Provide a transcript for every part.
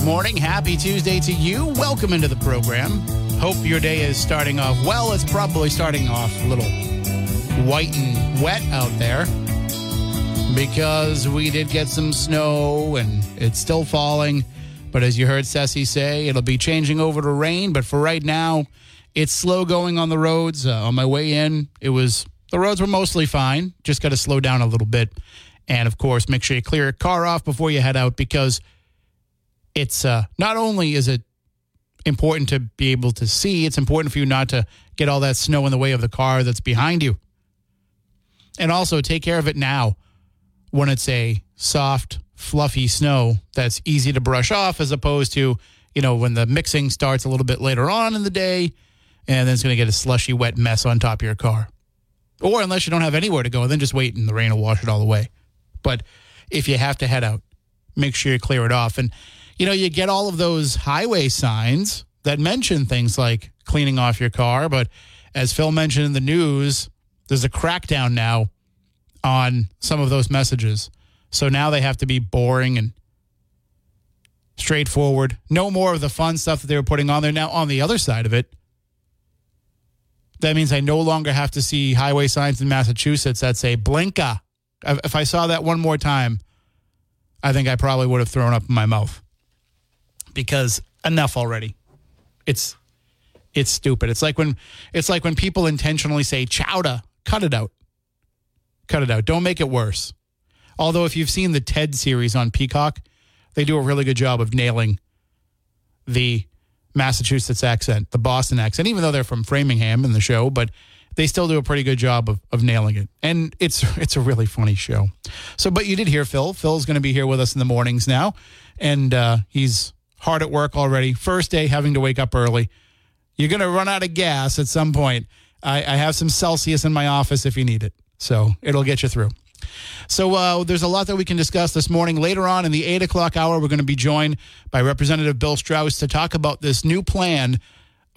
Good morning. Happy Tuesday to you. Welcome into the program. Hope your day is starting off well. It's probably starting off a little white and wet out there because we did get some snow and it's still falling. But as you heard Ceci say, it'll be changing over to rain. But for right now, it's slow going on the roads. Uh, on my way in, it was the roads were mostly fine. Just got to slow down a little bit. And of course, make sure you clear your car off before you head out because it's uh, not only is it important to be able to see, it's important for you not to get all that snow in the way of the car that's behind you. And also take care of it now when it's a soft, fluffy snow that's easy to brush off as opposed to, you know, when the mixing starts a little bit later on in the day and then it's going to get a slushy, wet mess on top of your car. Or unless you don't have anywhere to go, then just wait and the rain will wash it all away. But if you have to head out, make sure you clear it off. And, you know, you get all of those highway signs that mention things like cleaning off your car. But as Phil mentioned in the news, there's a crackdown now on some of those messages. So now they have to be boring and straightforward. No more of the fun stuff that they were putting on there. Now, on the other side of it, that means I no longer have to see highway signs in Massachusetts that say Blinka. If I saw that one more time, I think I probably would have thrown up in my mouth because enough already. It's it's stupid. It's like when it's like when people intentionally say chowder, cut it out. Cut it out. Don't make it worse. Although if you've seen the TED series on Peacock, they do a really good job of nailing the Massachusetts accent, the Boston accent, even though they're from Framingham in the show, but they still do a pretty good job of, of nailing it. And it's it's a really funny show. So, but you did hear Phil. Phil's going to be here with us in the mornings now, and uh, he's hard at work already. First day having to wake up early. You're going to run out of gas at some point. I, I have some Celsius in my office if you need it, so it'll get you through. So uh, there's a lot that we can discuss this morning. Later on in the eight o'clock hour, we're going to be joined by Representative Bill Straus to talk about this new plan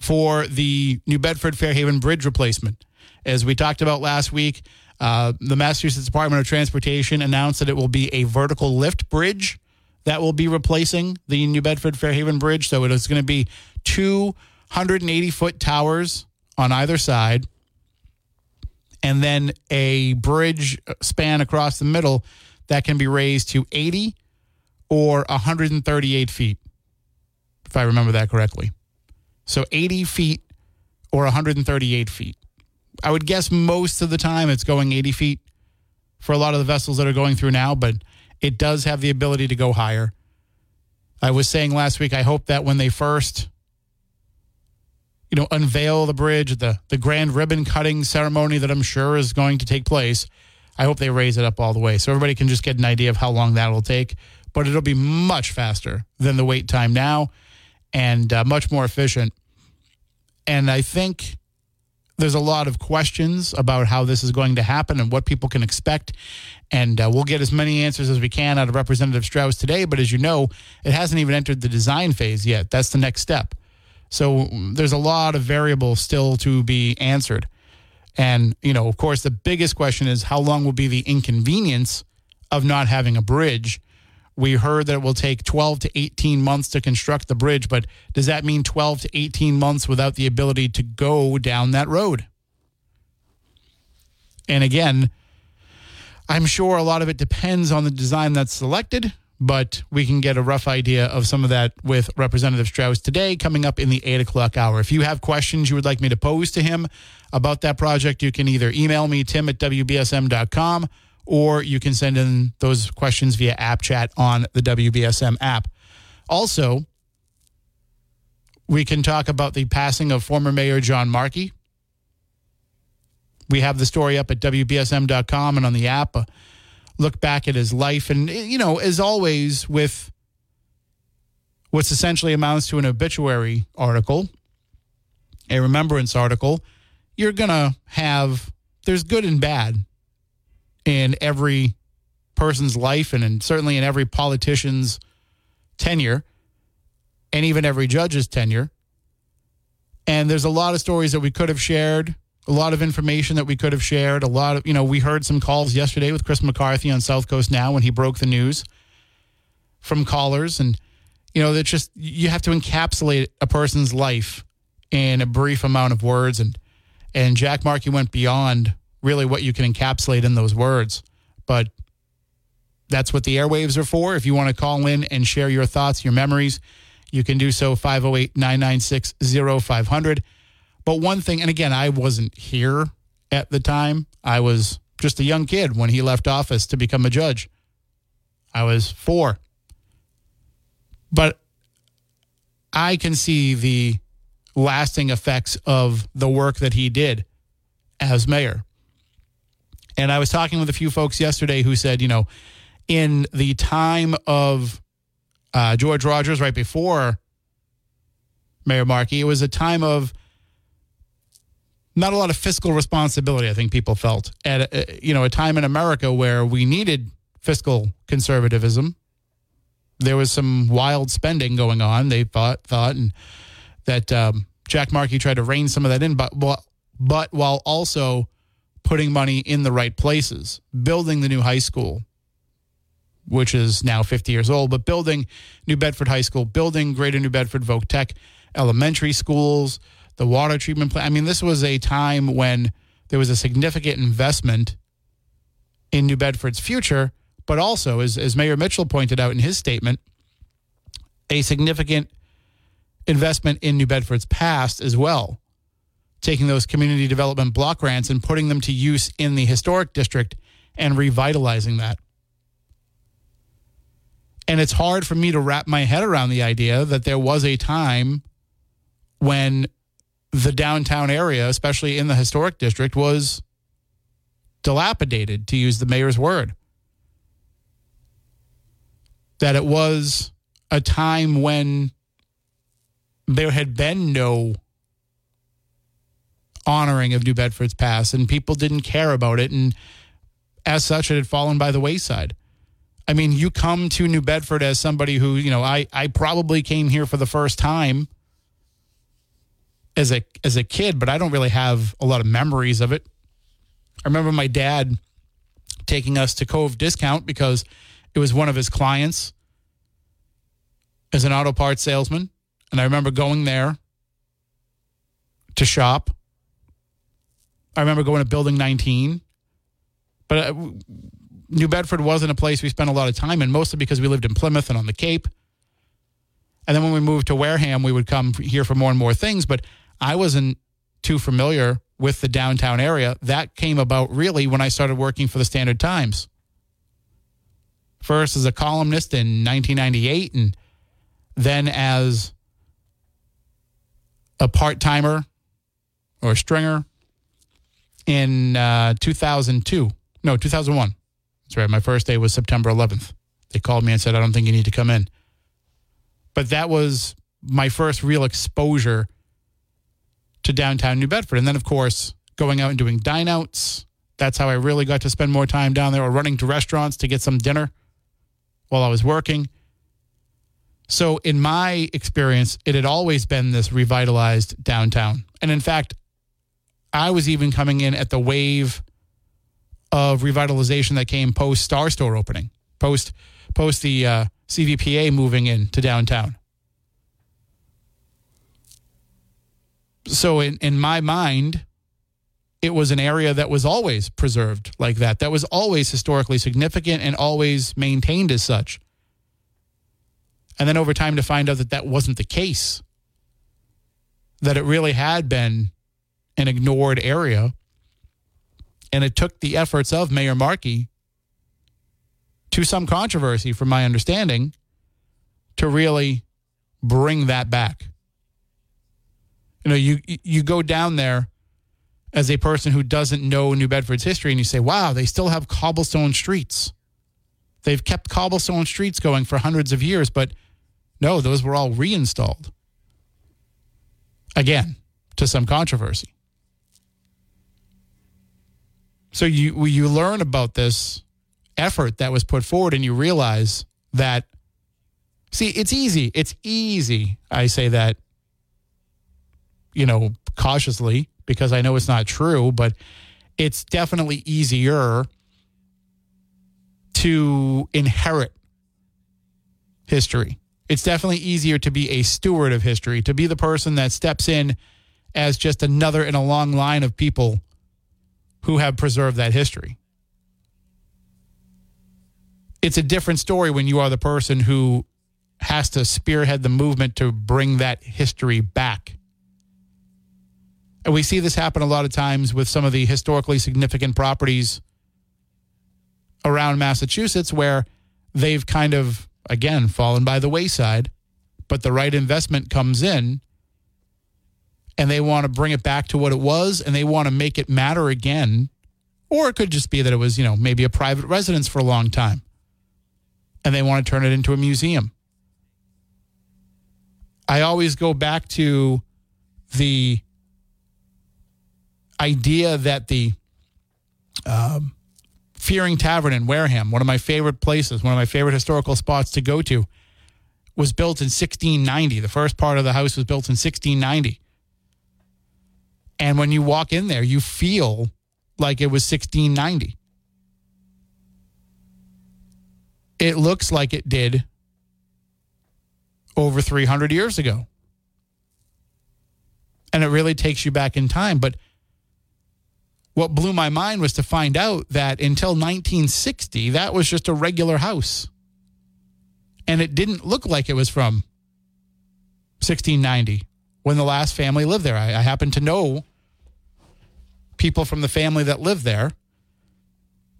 for the New Bedford Fairhaven Bridge replacement. As we talked about last week, uh, the Massachusetts Department of Transportation announced that it will be a vertical lift bridge that will be replacing the New Bedford Fairhaven Bridge. So it is going to be 280 foot towers on either side and then a bridge span across the middle that can be raised to 80 or 138 feet, if I remember that correctly. So 80 feet or 138 feet. I would guess most of the time it's going 80 feet for a lot of the vessels that are going through now, but it does have the ability to go higher. I was saying last week, I hope that when they first you know, unveil the bridge, the the grand ribbon cutting ceremony that I'm sure is going to take place. I hope they raise it up all the way so everybody can just get an idea of how long that will take. But it'll be much faster than the wait time now, and uh, much more efficient And I think there's a lot of questions about how this is going to happen and what people can expect. And uh, we'll get as many answers as we can out of Representative Straus today. But as you know, it hasn't even entered the design phase yet. That's the next step. So there's a lot of variables still to be answered. And, you know, of course, the biggest question is how long will be the inconvenience of not having a bridge? We heard that it will take 12 to 18 months to construct the bridge, but does that mean 12 to 18 months without the ability to go down that road? And again, I'm sure a lot of it depends on the design that's selected, but we can get a rough idea of some of that with Representative Straus today, coming up in the eight o'clock hour. If you have questions you would like me to pose to him about that project, you can either email me, tim at WBSM.com, or you can send in those questions via app chat on the WBSM app. Also, we can talk about the passing of former Mayor John Markey. We have the story up at WBSM.com and on the app. Uh, look back at his life. And, you know, as always, with what's essentially amounts to an obituary article, a remembrance article, you're going to have, there's good and bad in every person's life and in, certainly in every politician's tenure and even every judge's tenure. And there's a lot of stories that we could have shared a lot of information that we could have shared. A lot of, you know, we heard some calls yesterday with Chris McCarthy on South Coast Now when he broke the news from callers. And, you know, that just, you have to encapsulate a person's life in a brief amount of words. And, and Jack Markey went beyond really what you can encapsulate in those words. But that's what the airwaves are for. If you want to call in and share your thoughts, your memories, you can do so 508 996 0500. But one thing, and again, I wasn't here at the time. I was just a young kid when he left office to become a judge. I was four. But I can see the lasting effects of the work that he did as mayor. And I was talking with a few folks yesterday who said, you know, in the time of uh, George Rogers, right before Mayor Markey, it was a time of not a lot of fiscal responsibility. I think people felt at you know a time in America where we needed fiscal conservatism. There was some wild spending going on. They thought thought and that um, Jack Markey tried to rein some of that in, but but while also putting money in the right places, building the new high school, which is now 50 years old, but building New Bedford High School, building Greater New Bedford Voc Tech elementary schools, the water treatment plant. I mean, this was a time when there was a significant investment in New Bedford's future, but also, as, as Mayor Mitchell pointed out in his statement, a significant investment in New Bedford's past as well, taking those community development block grants and putting them to use in the historic district and revitalizing that. And it's hard for me to wrap my head around the idea that there was a time when the downtown area, especially in the historic district, was dilapidated, to use the mayor's word. That it was a time when there had been no honoring of New Bedford's past and people didn't care about it. And as such, it had fallen by the wayside. I mean, you come to New Bedford as somebody who, you know, I, I probably came here for the first time as a as a kid, but I don't really have a lot of memories of it. I remember my dad taking us to Cove Discount because it was one of his clients as an auto parts salesman, and I remember going there to shop. I remember going to Building 19, but uh, New Bedford wasn't a place we spent a lot of time in, mostly because we lived in Plymouth and on the Cape. And then when we moved to Wareham, we would come here for more and more things. But I wasn't too familiar with the downtown area. That came about really when I started working for the Standard Times. First as a columnist in 1998, and then as a part timer or a stringer in uh, 2002. No, 2001. That's right. My first day was September 11th. They called me and said, I don't think you need to come in. But that was my first real exposure to downtown New Bedford. And then, of course, going out and doing dine outs. That's how I really got to spend more time down there or running to restaurants to get some dinner while I was working. So, in my experience, it had always been this revitalized downtown. And in fact, I was even coming in at the wave of revitalization that came post Star Store opening, post post the uh, CVPA moving in to downtown. So, in, in my mind, it was an area that was always preserved like that, that was always historically significant and always maintained as such. And then over time to find out that that wasn't the case, that it really had been an ignored area. And it took the efforts of Mayor Markey to some controversy, from my understanding, to really bring that back. You know, you you go down there as a person who doesn't know New Bedford's history and you say, "Wow, they still have cobblestone streets." They've kept cobblestone streets going for hundreds of years, but no, those were all reinstalled. Again, to some controversy. So you you learn about this effort that was put forward and you realize that see, it's easy. It's easy. I say that you know, cautiously because I know it's not true, but it's definitely easier to inherit history it's definitely easier to be a steward of history, to be the person that steps in as just another in a long line of people who have preserved that history. It's a different story when you are the person who has to spearhead the movement to bring that history back. And we see this happen a lot of times with some of the historically significant properties around Massachusetts where they've kind of again, fallen by the wayside, but the right investment comes in and they want to bring it back to what it was and they want to make it matter again. Or it could just be that it was, you know, maybe a private residence for a long time and they want to turn it into a museum. I always go back to the idea that the um, Fearing Tavern in Wareham, one of my favorite places, one of my favorite historical spots to go to, was built in 1690. The first part of the house was built in 1690. And when you walk in there, you feel like it was 1690. It looks like it did over 300 years ago. And it really takes you back in time. But what blew my mind was to find out that until 1960, that was just a regular house. And it didn't look like it was from 1690 when the last family lived there. I, I happen to know people from the family that lived there.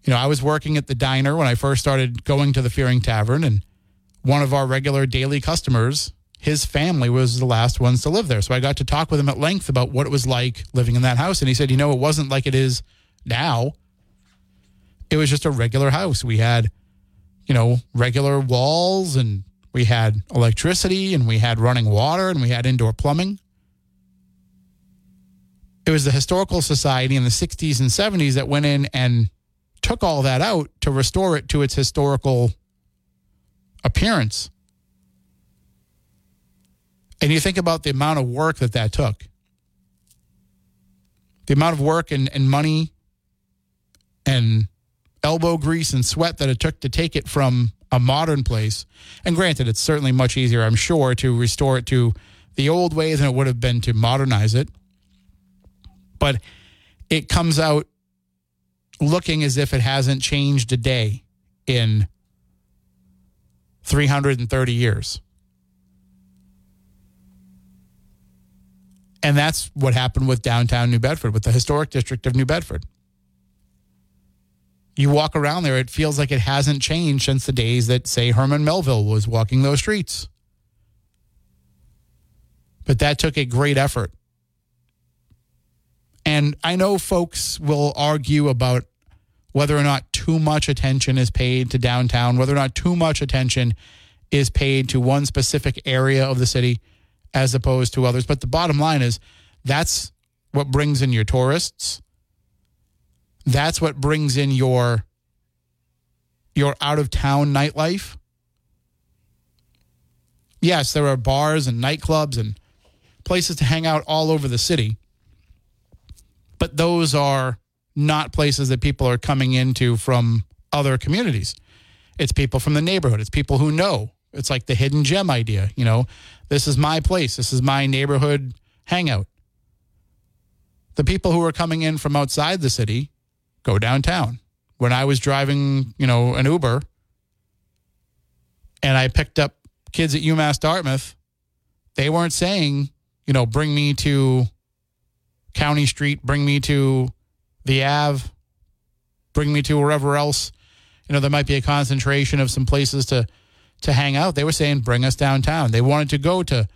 You know, I was working at the diner when I first started going to the Fearing Tavern, and one of our regular daily customers his family was the last ones to live there. So I got to talk with him at length about what it was like living in that house. And he said, you know, it wasn't like it is now. It was just a regular house. We had, you know, regular walls and we had electricity and we had running water and we had indoor plumbing. It was the Historical Society in the 60s and 70s that went in and took all that out to restore it to its historical appearance. And you think about the amount of work that that took, the amount of work and, and money and elbow grease and sweat that it took to take it from a modern place. And granted, it's certainly much easier, I'm sure, to restore it to the old way than it would have been to modernize it. But it comes out looking as if it hasn't changed a day in 330 years. And that's what happened with downtown New Bedford, with the historic district of New Bedford. You walk around there, it feels like it hasn't changed since the days that, say, Herman Melville was walking those streets. But that took a great effort. And I know folks will argue about whether or not too much attention is paid to downtown, whether or not too much attention is paid to one specific area of the city as opposed to others. But the bottom line is that's what brings in your tourists. That's what brings in your your out of town nightlife. Yes, there are bars and nightclubs and places to hang out all over the city. But those are not places that people are coming into from other communities. It's people from the neighborhood. It's people who know. It's like the hidden gem idea. You know, this is my place. This is my neighborhood hangout. The people who are coming in from outside the city go downtown. When I was driving, you know, an Uber and I picked up kids at UMass Dartmouth, they weren't saying, you know, bring me to County Street, bring me to the Ave, bring me to wherever else, you know, there might be a concentration of some places to to hang out. They were saying, bring us downtown. They wanted to go to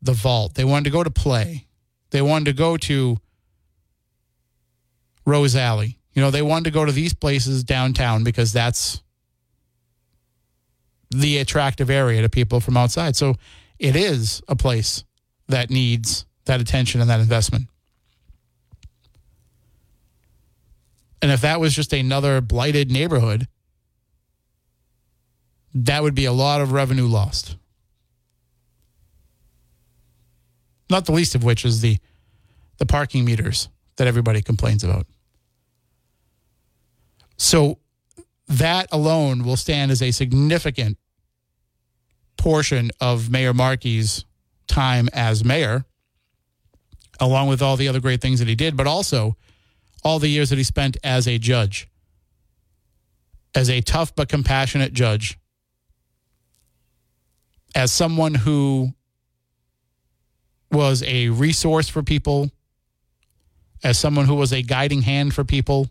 the vault. They wanted to go to play. They wanted to go to Rose Alley. You know, they wanted to go to these places downtown because that's the attractive area to people from outside. So it is a place that needs that attention and that investment. And if that was just another blighted neighborhood, that would be a lot of revenue lost. Not the least of which is the the parking meters that everybody complains about. So that alone will stand as a significant portion of Mayor Markey's time as mayor, along with all the other great things that he did, but also all the years that he spent as a judge, as a tough but compassionate judge, as someone who was a resource for people, as someone who was a guiding hand for people,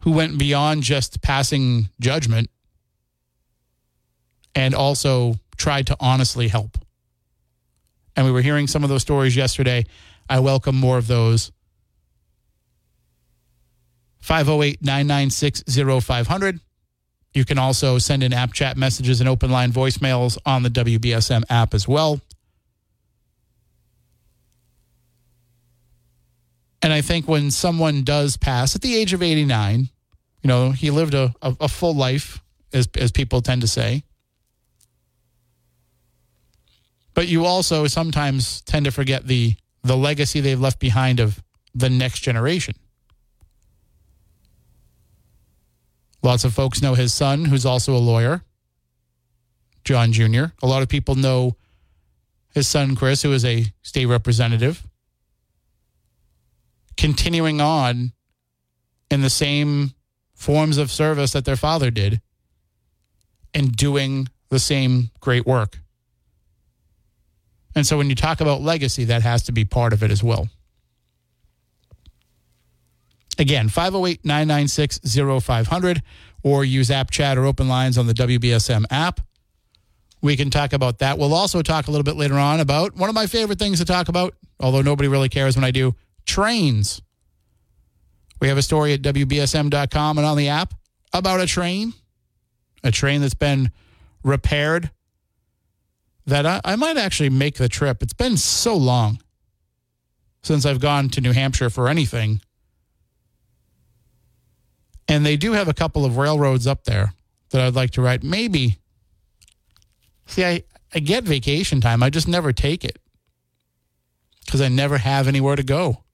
who went beyond just passing judgment and also tried to honestly help. And we were hearing some of those stories yesterday. I welcome more of those. 508 996 0500. You can also send in app chat messages and open line voicemails on the WBSM app as well. I think when someone does pass at the age of 89, you know, he lived a, a, a full life, as, as people tend to say. But you also sometimes tend to forget the, the legacy they've left behind of the next generation. Lots of folks know his son, who's also a lawyer, John Jr. A lot of people know his son, Chris, who is a state representative continuing on in the same forms of service that their father did and doing the same great work. And so when you talk about legacy, that has to be part of it as well. Again, 508 996 0500 or use app chat or open lines on the WBSM app. We can talk about that. We'll also talk a little bit later on about one of my favorite things to talk about, although nobody really cares when I do trains. We have a story at WBSM.com and on the app about a train, a train that's been repaired. That I, I might actually make the trip. It's been so long since I've gone to New Hampshire for anything. And they do have a couple of railroads up there that I'd like to ride. Maybe. See, I, I get vacation time. I just never take it because I never have anywhere to go.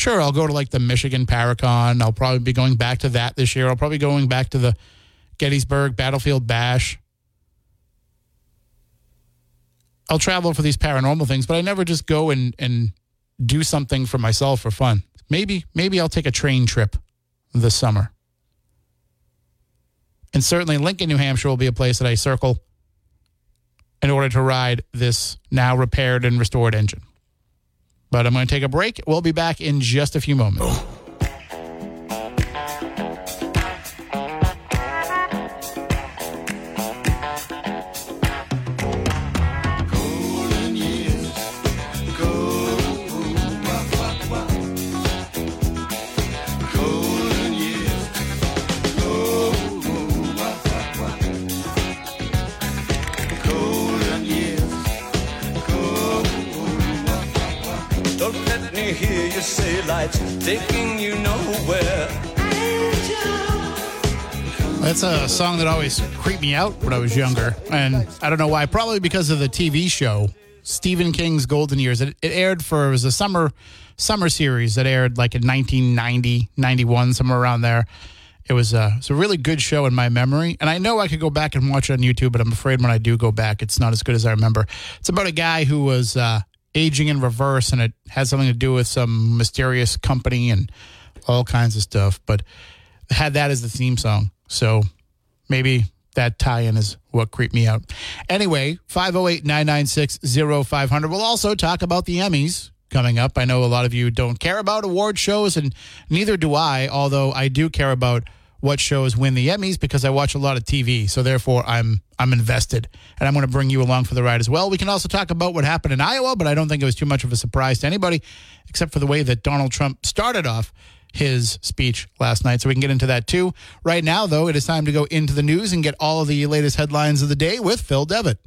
Sure, I'll go to like the Michigan Paracon. I'll probably be going back to that this year. I'll probably going back to the Gettysburg Battlefield Bash. I'll travel for these paranormal things, but I never just go and, and do something for myself for fun. Maybe maybe I'll take a train trip this summer. And certainly Lincoln, New Hampshire will be a place that I circle in order to ride this now repaired and restored engine. But I'm going to take a break. We'll be back in just a few moments. Hear you say lights taking you nowhere. That's a song that always creeped me out when I was younger. And I don't know why. Probably because of the TV show, Stephen King's Golden Years. It, it aired for, it was a summer summer series that aired like in 1990, 91, somewhere around there. It was, a, it's a really good show in my memory. And I know I could go back and watch it on YouTube, but I'm afraid when I do go back, it's not as good as I remember. It's about a guy who was uh, aging in reverse, and it has something to do with some mysterious company and all kinds of stuff. But had that as the theme song. So maybe that tie in is what creeped me out. Anyway, 508 996 0500. We'll also talk about the Emmys coming up. I know a lot of you don't care about award shows, and neither do I, although I do care about what shows win the Emmys because I watch a lot of TV. So therefore, I'm I'm invested, and I'm going to bring you along for the ride as well. We can also talk about what happened in Iowa, but I don't think it was too much of a surprise to anybody, except for the way that Donald Trump started off his speech last night. So we can get into that too. Right now, though, it is time to go into the news and get all of the latest headlines of the day with Phil Devitt.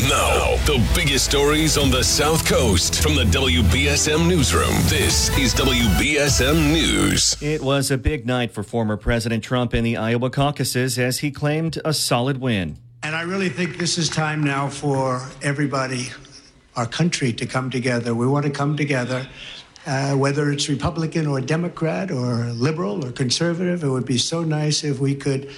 Now, the biggest stories on the South Coast from the WBSM Newsroom. This is WBSM News. It was a big night for former President Trump in the Iowa caucuses as he claimed a solid win. And I really think this is time now for everybody, our country, to come together. We want to come together. Uh, whether it's Republican or Democrat or liberal or conservative, it would be so nice if we could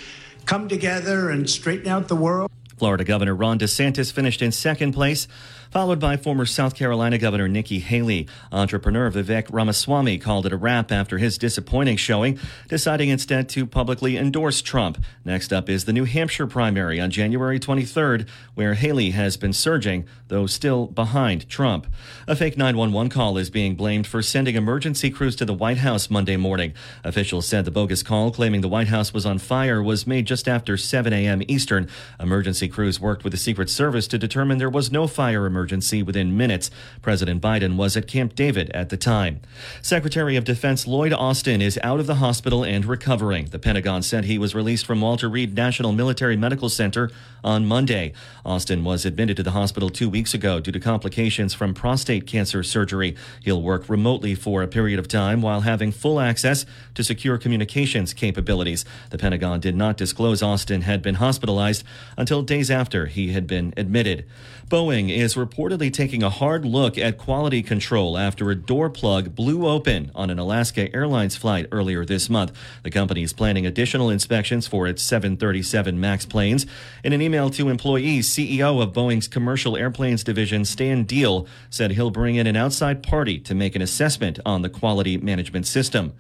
come together and straighten out the world. Florida Governor Ron DeSantis finished in second place, followed by former South Carolina Governor Nikki Haley. Entrepreneur Vivek Ramaswamy called it a wrap after his disappointing showing, deciding instead to publicly endorse Trump. Next up is the New Hampshire primary on January 23rd, where Haley has been surging, though still behind Trump. A fake 911 call is being blamed for sending emergency crews to the White House Monday morning. Officials said the bogus call claiming the White House was on fire was made just after 7 a.m. Eastern. Emergency crews worked with the Secret Service to determine there was no fire emergency within minutes. President Biden was at Camp David at the time. Secretary of Defense Lloyd Austin is out of the hospital and recovering. The Pentagon said he was released from Walter Reed National Military Medical Center on Monday. Austin was admitted to the hospital two weeks ago due to complications from prostate cancer surgery. He'll work remotely for a period of time while having full access to secure communications capabilities. The Pentagon did not disclose Austin had been hospitalized until days after he had been admitted. Boeing is reportedly taking a hard look at quality control after a door plug blew open on an Alaska Airlines flight earlier this month. The company is planning additional inspections for its 737 MAX planes. In an email to employees, CEO of Boeing's commercial airplanes division, Stan Deal, said he'll bring in an outside party to make an assessment on the quality management system.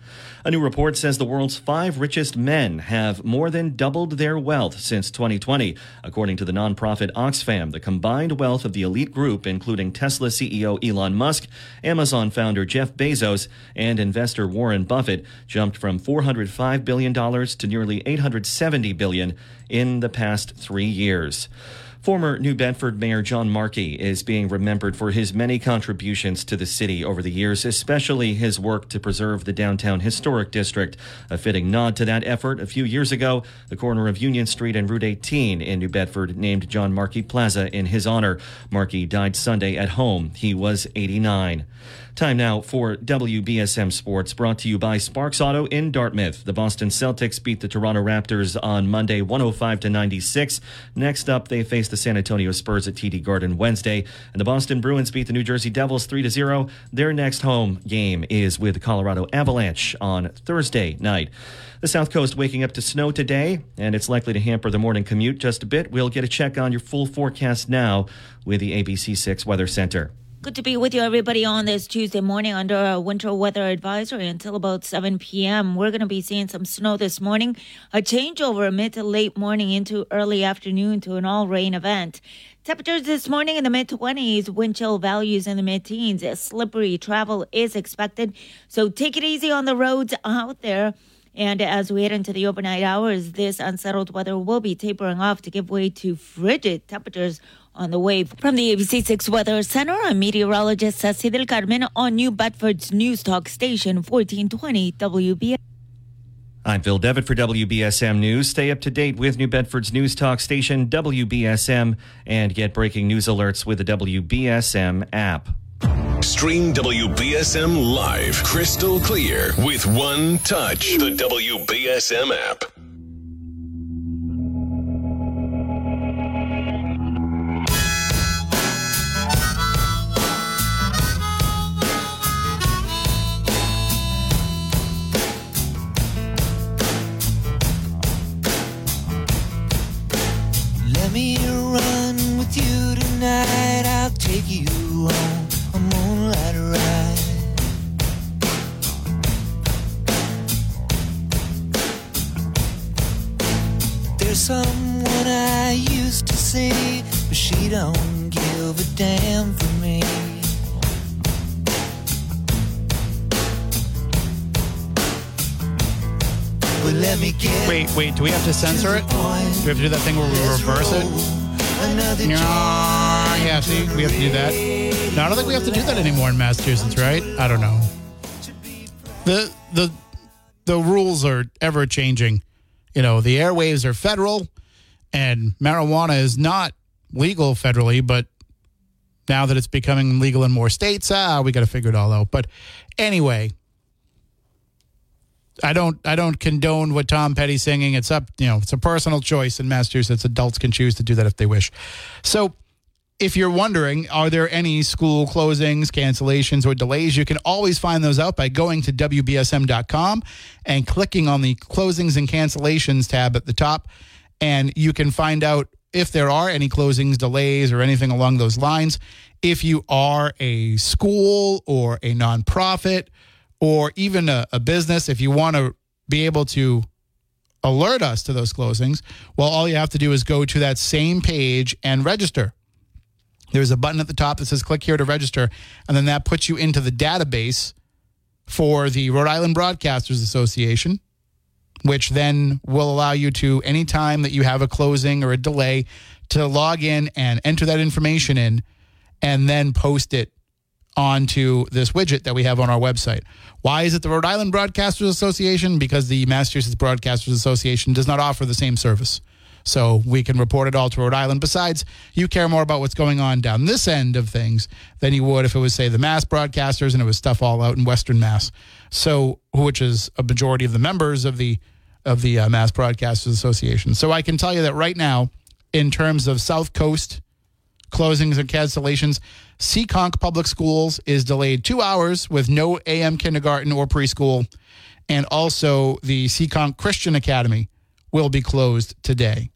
A new report says the world's five richest men have more than doubled their wealth since 2020. According to the nonprofit Oxfam, the combined wealth of the elite group, including Tesla CEO Elon Musk, Amazon founder Jeff Bezos, and investor Warren Buffett, jumped from $405 billion to nearly 870 billion in the past three years. Former New Bedford Mayor John Markey is being remembered for his many contributions to the city over the years, especially his work to preserve the downtown historic district. A fitting nod to that effort, a few years ago, the corner of Union Street and Route 18 in New Bedford named John Markey Plaza in his honor. Markey died Sunday at home. He was 89. Time now for WBSM Sports, brought to you by Sparks Auto in Dartmouth. The Boston Celtics beat the Toronto Raptors on Monday, 105 to 96. Next up, they face the San Antonio Spurs at TD Garden Wednesday, and the Boston Bruins beat the New Jersey Devils 3 to 0. Their next home game is with the Colorado Avalanche on Thursday night. The South Coast waking up to snow today, and it's likely to hamper the morning commute just a bit. We'll get a check on your full forecast now with the ABC6 Weather Center. Good to be with you, everybody, on this Tuesday morning under a winter weather advisory until about 7 p.m. We're going to be seeing some snow this morning, a changeover mid to late morning into early afternoon to an all rain event. Temperatures this morning in the mid 20s, wind chill values in the mid teens. Slippery travel is expected, so take it easy on the roads out there. And as we head into the overnight hours, this unsettled weather will be tapering off to give way to frigid temperatures on the way. From the ABC6 Weather Center, I'm meteorologist Ceci del Carmen on New Bedford's News Talk Station 1420 WBS. I'm Phil Devitt for WBSM News. Stay up to date with New Bedford's news talk station, WBSM, and get breaking news alerts with the WBSM app. Stream WBSM live, crystal clear, with one touch. The WBSM app. There's someone I used to see, but she don't give a damn for me. But let me get Wait, wait. Do we have to censor it? Do we have to do that thing where we reverse it? Yeah, yeah. See, we have to do that. No, I don't think we have to do that anymore in Massachusetts, right? I don't know. The the the rules are ever changing. You know, the airwaves are federal, and marijuana is not legal federally, but now that it's becoming legal in more states, ah, we got to figure it all out. But anyway, I don't I don't condone what Tom Petty's singing. It's up, you know, it's a personal choice in Massachusetts. Adults can choose to do that if they wish. So if you're wondering, are there any school closings, cancellations, or delays? You can always find those out by going to WBSM.com and clicking on the closings and cancellations tab at the top. And you can find out if there are any closings, delays, or anything along those lines. If you are a school or a nonprofit or even a, a business, if you want to be able to alert us to those closings, well, all you have to do is go to that same page and register. There's a button at the top that says click here to register, and then that puts you into the database for the Rhode Island Broadcasters Association, which then will allow you to, anytime that you have a closing or a delay, to log in and enter that information in and then post it onto this widget that we have on our website. Why is it the Rhode Island Broadcasters Association? Because the Massachusetts Broadcasters Association does not offer the same service. So we can report it all to Rhode Island. Besides, you care more about what's going on down this end of things than you would if it was, say, the Mass broadcasters and it was stuff all out in Western Mass. So, which is a majority of the members of the of the uh, Mass Broadcasters Association. So I can tell you that right now, in terms of South Coast closings and cancellations, Seekonk Public Schools is delayed two hours with no AM kindergarten or preschool, and also the Seekonk Christian Academy will be closed today.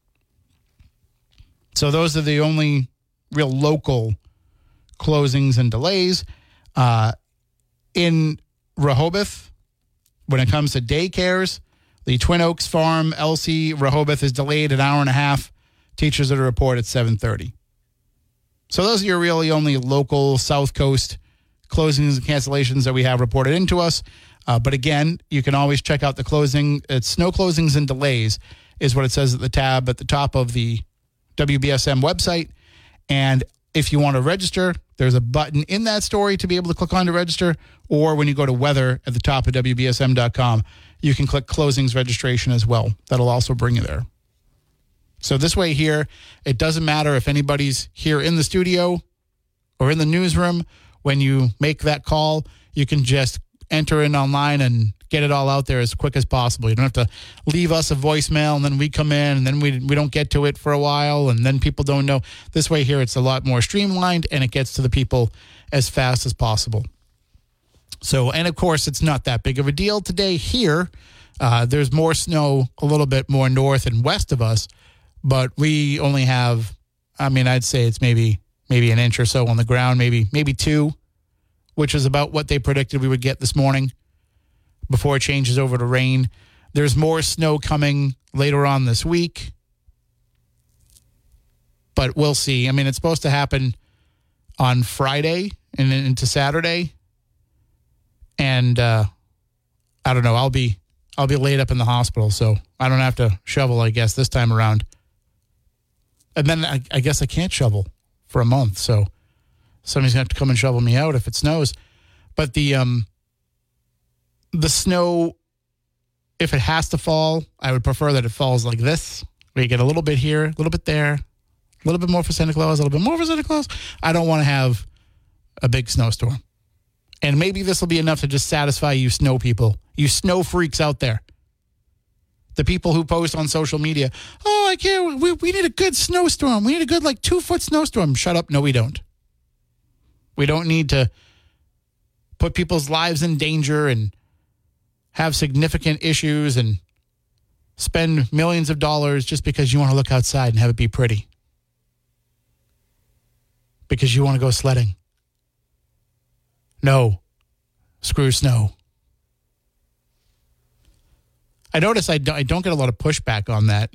So those are the only real local closings and delays. Uh, in Rehoboth, when it comes to daycares, the Twin Oaks Farm LC Rehoboth is delayed an hour and a half. Teachers are to report at 7:30. So those are your really only local South Coast closings and cancellations that we have reported into us. Uh, but again, you can always check out the closing. It's snow closings and delays is what it says at the tab at the top of the WBSM website. And if you want to register, there's a button in that story to be able to click on to register. Or when you go to weather at the top of WBSM.com, you can click closings registration as well. That'll also bring you there. So this way here, it doesn't matter if anybody's here in the studio or in the newsroom. When you make that call, you can just enter in online and get it all out there as quick as possible. You don't have to leave us a voicemail and then we come in and then we we don't get to it for a while and then people don't know. This way here, it's a lot more streamlined and it gets to the people as fast as possible. So, and of course, it's not that big of a deal today here. Uh, there's more snow a little bit more north and west of us, but we only have, I mean, I'd say it's maybe maybe an inch or so on the ground, maybe maybe two, which is about what they predicted we would get this morning before it changes over to rain. There's more snow coming later on this week, but we'll see. I mean, it's supposed to happen on Friday and into Saturday, and uh, I don't know. I'll be I'll be laid up in the hospital, so I don't have to shovel. I guess this time around, and then I, I guess I can't shovel for a month. So somebody's gonna have to come and shovel me out if it snows. But the um the snow, if it has to fall, I would prefer that it falls like this, where you get a little bit here, a little bit there, a little bit more for Santa Claus, a little bit more for Santa Claus. I don't want to have a big snowstorm. And maybe this will be enough to just satisfy you snow people, you snow freaks out there. The people who post on social media, oh, I can't, we, we need a good snowstorm. We need a good, like, two foot snowstorm. Shut up. No, we don't. We don't need to put people's lives in danger and have significant issues and spend millions of dollars just because you want to look outside and have it be pretty. Because you want to go sledding. No. Screw snow. I notice I don't, I don't get a lot of pushback on that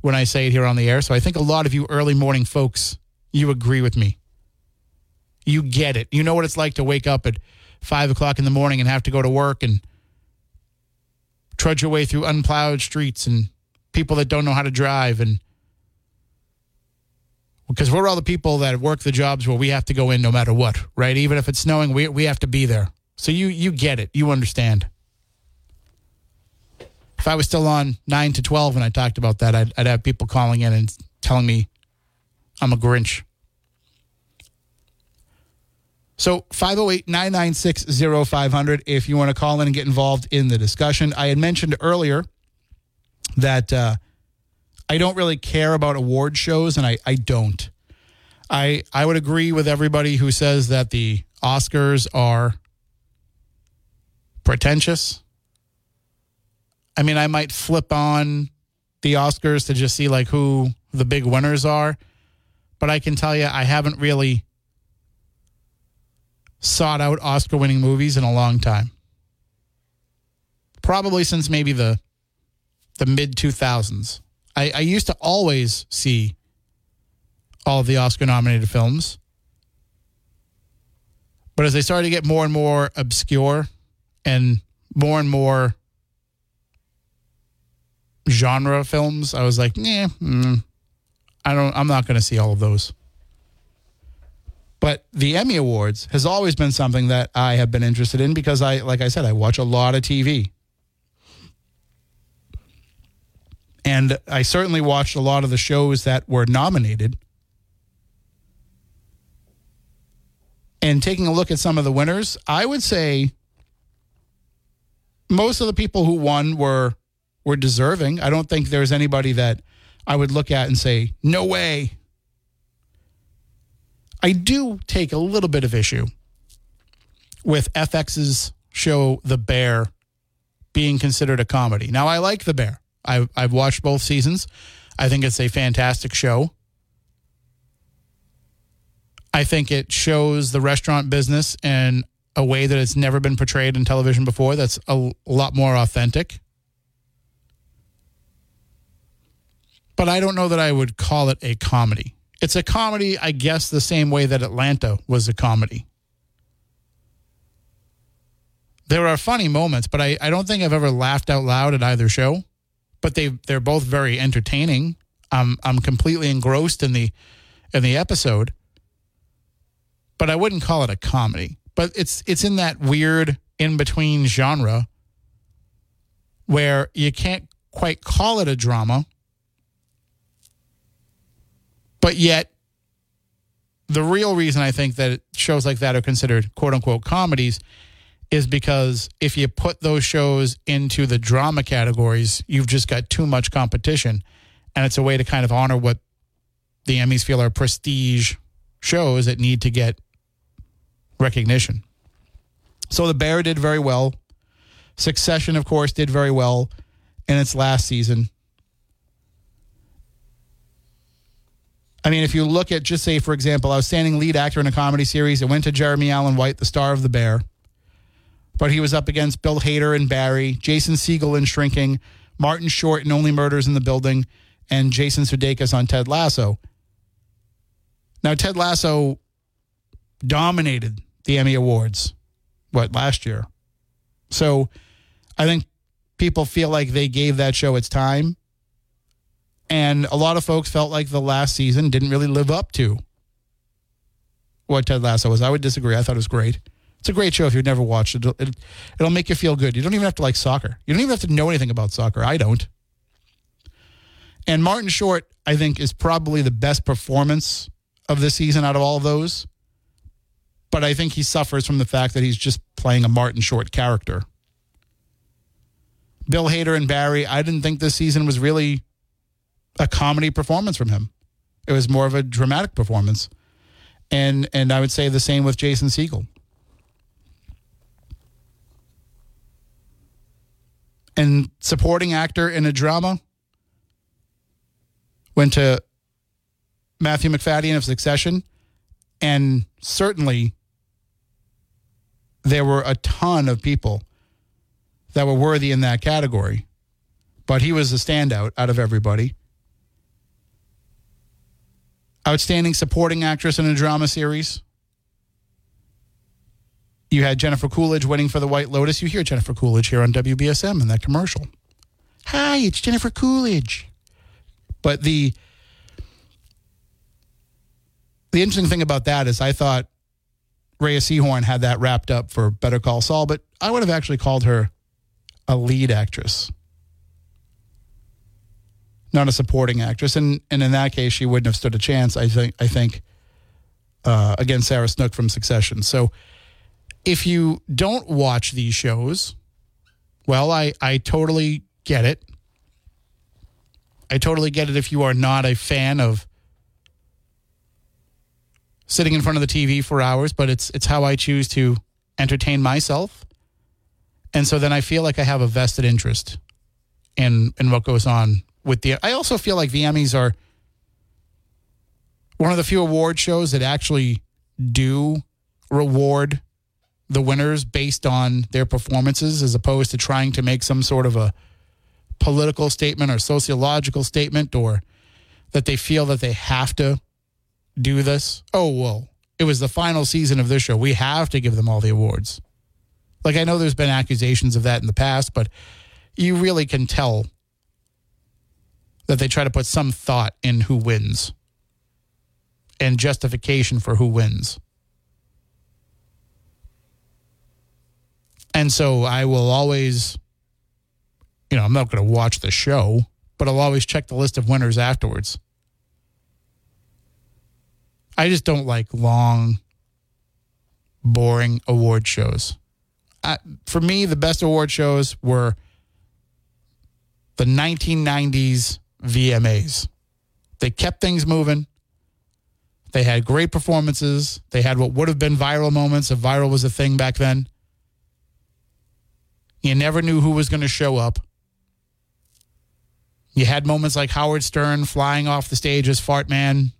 when I say it here on the air. So I think a lot of you early morning folks, you agree with me. You get it. You know what it's like to wake up at five o'clock in the morning and have to go to work and trudge your way through unplowed streets and people that don't know how to drive and because we're all the people that work the jobs where we have to go in no matter what, right? Even if it's snowing, we we have to be there. So you you get it. You understand. If I was still on 9 to 12 when I talked about that, I'd, I'd have people calling in and telling me I'm a Grinch. So 508 996 0500 if you want to call in and get involved in the discussion. I had mentioned earlier that uh, I don't really care about award shows, and I, I don't. I, I would agree with everybody who says that the Oscars are pretentious. I mean, I might flip on the Oscars to just see like who the big winners are, but I can tell you I haven't really sought out Oscar winning movies in a long time. Probably since maybe the the mid 2000s. I, I used to always see all of the Oscar nominated films. But as they started to get more and more obscure and more and more genre films, I was like, yeah, mm, I don't. I'm not going to see all of those. But the Emmy Awards has always been something that I have been interested in because I, like I said, I watch a lot of TV. And I certainly watched a lot of the shows that were nominated. And taking a look at some of the winners, I would say most of the people who won were were deserving. I don't think there's anybody that I would look at and say, "No way, I do take a little bit of issue with FX's show The Bear being considered a comedy. Now, I like The Bear. I've, I've watched both seasons. I think it's a fantastic show. I think it shows the restaurant business in a way that it's never been portrayed in television before that's a lot more authentic. But I don't know that I would call it a comedy. It's a comedy, I guess, the same way that Atlanta was a comedy. There are funny moments, but I, I don't think I've ever laughed out loud at either show. But they they're both very entertaining. I'm I'm completely engrossed in the in the episode. But I wouldn't call it a comedy. But it's it's in that weird in between genre where you can't quite call it a drama but yet, the real reason I think that shows like that are considered quote unquote comedies is because if you put those shows into the drama categories, you've just got too much competition. And it's a way to kind of honor what the Emmys feel are prestige shows that need to get recognition. So The Bear did very well. Succession, of course, did very well in its last season. I mean, if you look at just say, for example, outstanding lead actor in a comedy series, it went to Jeremy Allen White, the star of The Bear. But he was up against Bill Hader and Barry, Jason Segel in Shrinking, Martin Short in Only Murders in the Building, and Jason Sudeikis on Ted Lasso. Now, Ted Lasso dominated the Emmy Awards, what, last year? So I think people feel like they gave that show its time. And a lot of folks felt like the last season didn't really live up to what Ted Lasso was. I would disagree. I thought it was great. It's a great show if you've never watched it. It'll, it'll make you feel good. You don't even have to like soccer. You don't even have to know anything about soccer. I don't. And Martin Short, I think, is probably the best performance of the season out of all of those. But but I think he suffers from the fact that he's just playing a Martin Short character. Bill Hader and Barry, I didn't think this season was really a comedy performance from him. It was more of a dramatic performance. And and I would say the same with Jason Segel. And supporting actor in a drama went to Matthew Macfadyen of Succession. And certainly there were a ton of people that were worthy in that category. But he was the standout out of everybody. Outstanding supporting actress in a drama series. You had Jennifer Coolidge winning for The White Lotus. You hear Jennifer Coolidge here on WBSM in that commercial. Hi, it's Jennifer Coolidge. But the the interesting thing about that is I thought Rhea Seehorn had that wrapped up for Better Call Saul, but I would have actually called her a lead actress, not a supporting actress. And and in that case, she wouldn't have stood a chance. I think. I think uh, against Sarah Snook from Succession. So if you don't watch these shows, well, I I totally get it. I totally get it if you are not a fan of sitting in front of the TV for hours, but it's it's how I choose to entertain myself. And so then I feel like I have a vested interest in in what goes on with the I also feel like the Emmys are one of the few award shows that actually do reward the winners based on their performances as opposed to trying to make some sort of a political statement or sociological statement or that they feel that they have to do this. Oh, well, it was the final season of this show. We have to give them all the awards. Like, I know there's been accusations of that in the past, but you really can tell that they try to put some thought in who wins and justification for who wins. And so I will always, you know, I'm not going to watch the show, but I'll always check the list of winners afterwards. I just don't like long, boring award shows. I, for me, the best award shows were the 1990s VMAs. They kept things moving. They had great performances. They had what would have been viral moments if viral was a thing back then. You never knew who was going to show up. You had moments like Howard Stern flying off the stage as Fart Man.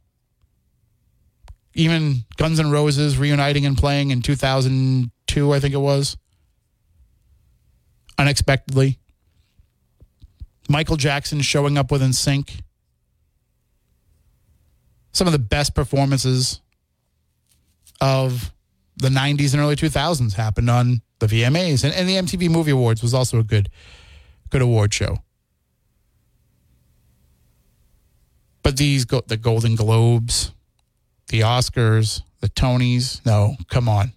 Even Guns N' Roses reuniting and playing in 2002, I think it was. Unexpectedly. Michael Jackson showing up with sync. Some of the best performances of the 90s and early 2000s happened on the VMAs. And, and the MTV Movie Awards was also a good, good award show. But these, the Golden Globes, the Oscars, the Tonys, no, come on.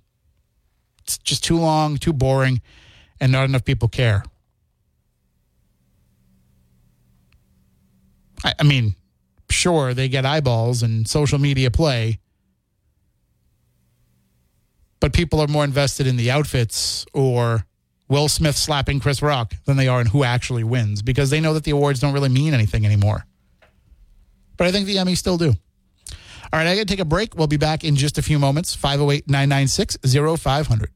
It's just too long, too boring, and not enough people care. I, I mean, sure, they get eyeballs and social media play, but people are more invested in the outfits or Will Smith slapping Chris Rock than they are in who actually wins because they know that the awards don't really mean anything anymore. But I think the Emmys still do. All right, I got to take a break. We'll be back in just a few moments. 508 996 0500.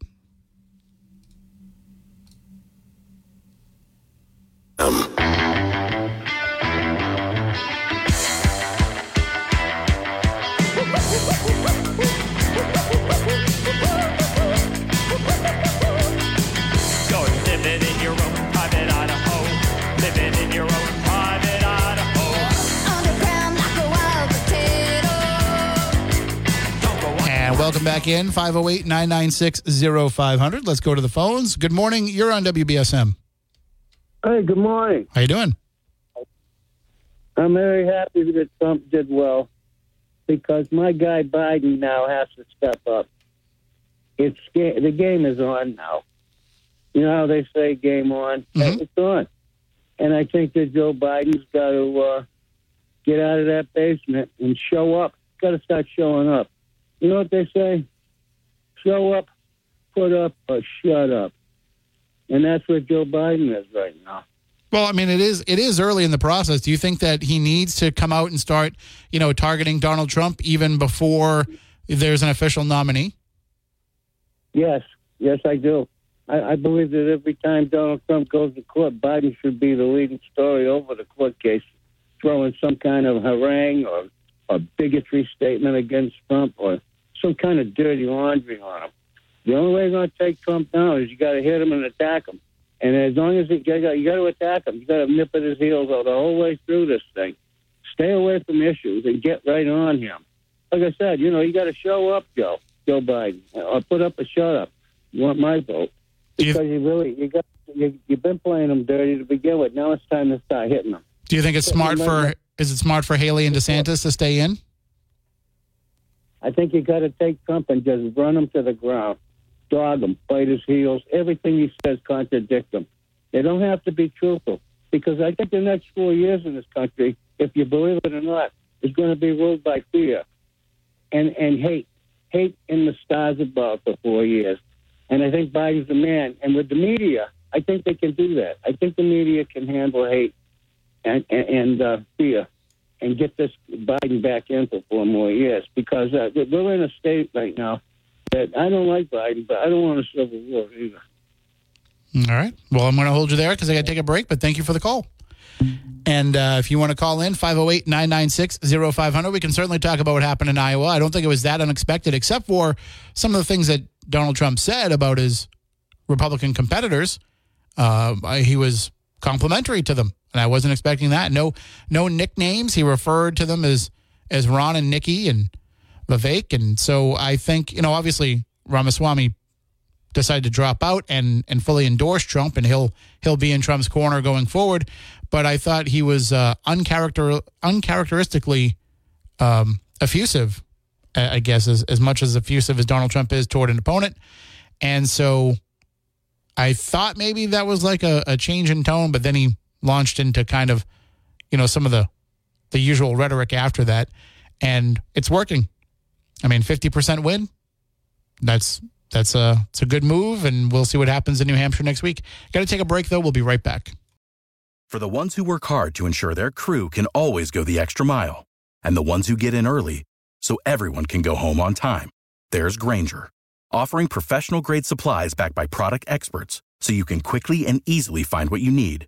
Back in 508 996 0500. Let's go to the phones. Good morning. You're on WBSM. Hey, good morning. How you doing? I'm very happy that Trump did well because my guy Biden now has to step up. It's the game is on now. You know how they say game on? Mhm. It's on. And I think that Joe Biden's got to uh, get out of that basement and show up. Got to start showing up. You know what they say? Show up, put up, or shut up. And that's what Joe Biden is right now. Well, I mean, it is it is early in the process. Do you think that he needs to come out and start, you know, targeting Donald Trump even before there's an official nominee? Yes, yes, I do. I, I believe that every time Donald Trump goes to court, Biden should be the leading story over the court case, throwing some kind of harangue or a bigotry statement against Trump or some kind of dirty laundry on him. The only way you're going to take Trump down is you got to hit him and attack him. And as long as you got, you got to attack him, you got to nip at his heels all the whole way through this thing. Stay away from issues and get right on him. Like I said, you know, you got to show up, Joe, Joe Biden, or put up a shut up. You want my vote because you, really you got you, you've been playing them dirty to begin with. Now it's time to start hitting them. Do you think it's smart for is it smart for Haley and DeSantis to stay in? I think you got to take Trump and just run him to the ground, dog him, bite his heels. Everything he says contradict him. They don't have to be truthful because I think the next four years in this country, if you believe it or not, is going to be ruled by fear and and hate, hate in the stars above for four years. And I think Biden's the man. And with the media, I think they can do that. I think the media can handle hate and and, and uh, fear and get this Biden back in for four more years because uh, we're in a state right now that I don't like Biden, but I don't want a civil war either. All right. Well, I'm going to hold you there because I got to take a break, but thank you for the call. And uh, if you want to call in, 508 996 0500, we can certainly talk about what happened in Iowa. I don't think it was that unexpected, except for some of the things that Donald Trump said about his Republican competitors. Uh, he was complimentary to them, and I wasn't expecting that. No, no nicknames. He referred to them as as Ron and Nikki and Vivek, and so I think you know, obviously Ramaswamy decided to drop out and and fully endorse Trump, and he'll he'll be in Trump's corner going forward. But I thought he was uh, uncharacter uncharacteristically um, effusive. I guess as as much as effusive as Donald Trump is toward an opponent, and so I thought maybe that was like a, a change in tone, but then he launched into kind of you know some of the the usual rhetoric after that, and it's working. I mean, fifty percent win. That's that's a it's a good move, and we'll see what happens in New Hampshire next week. Got to take a break though. We'll be right back. For the ones who work hard to ensure their crew can always go the extra mile, and the ones who get in early so everyone can go home on time, there's Grainger, offering professional grade supplies backed by product experts, so you can quickly and easily find what you need.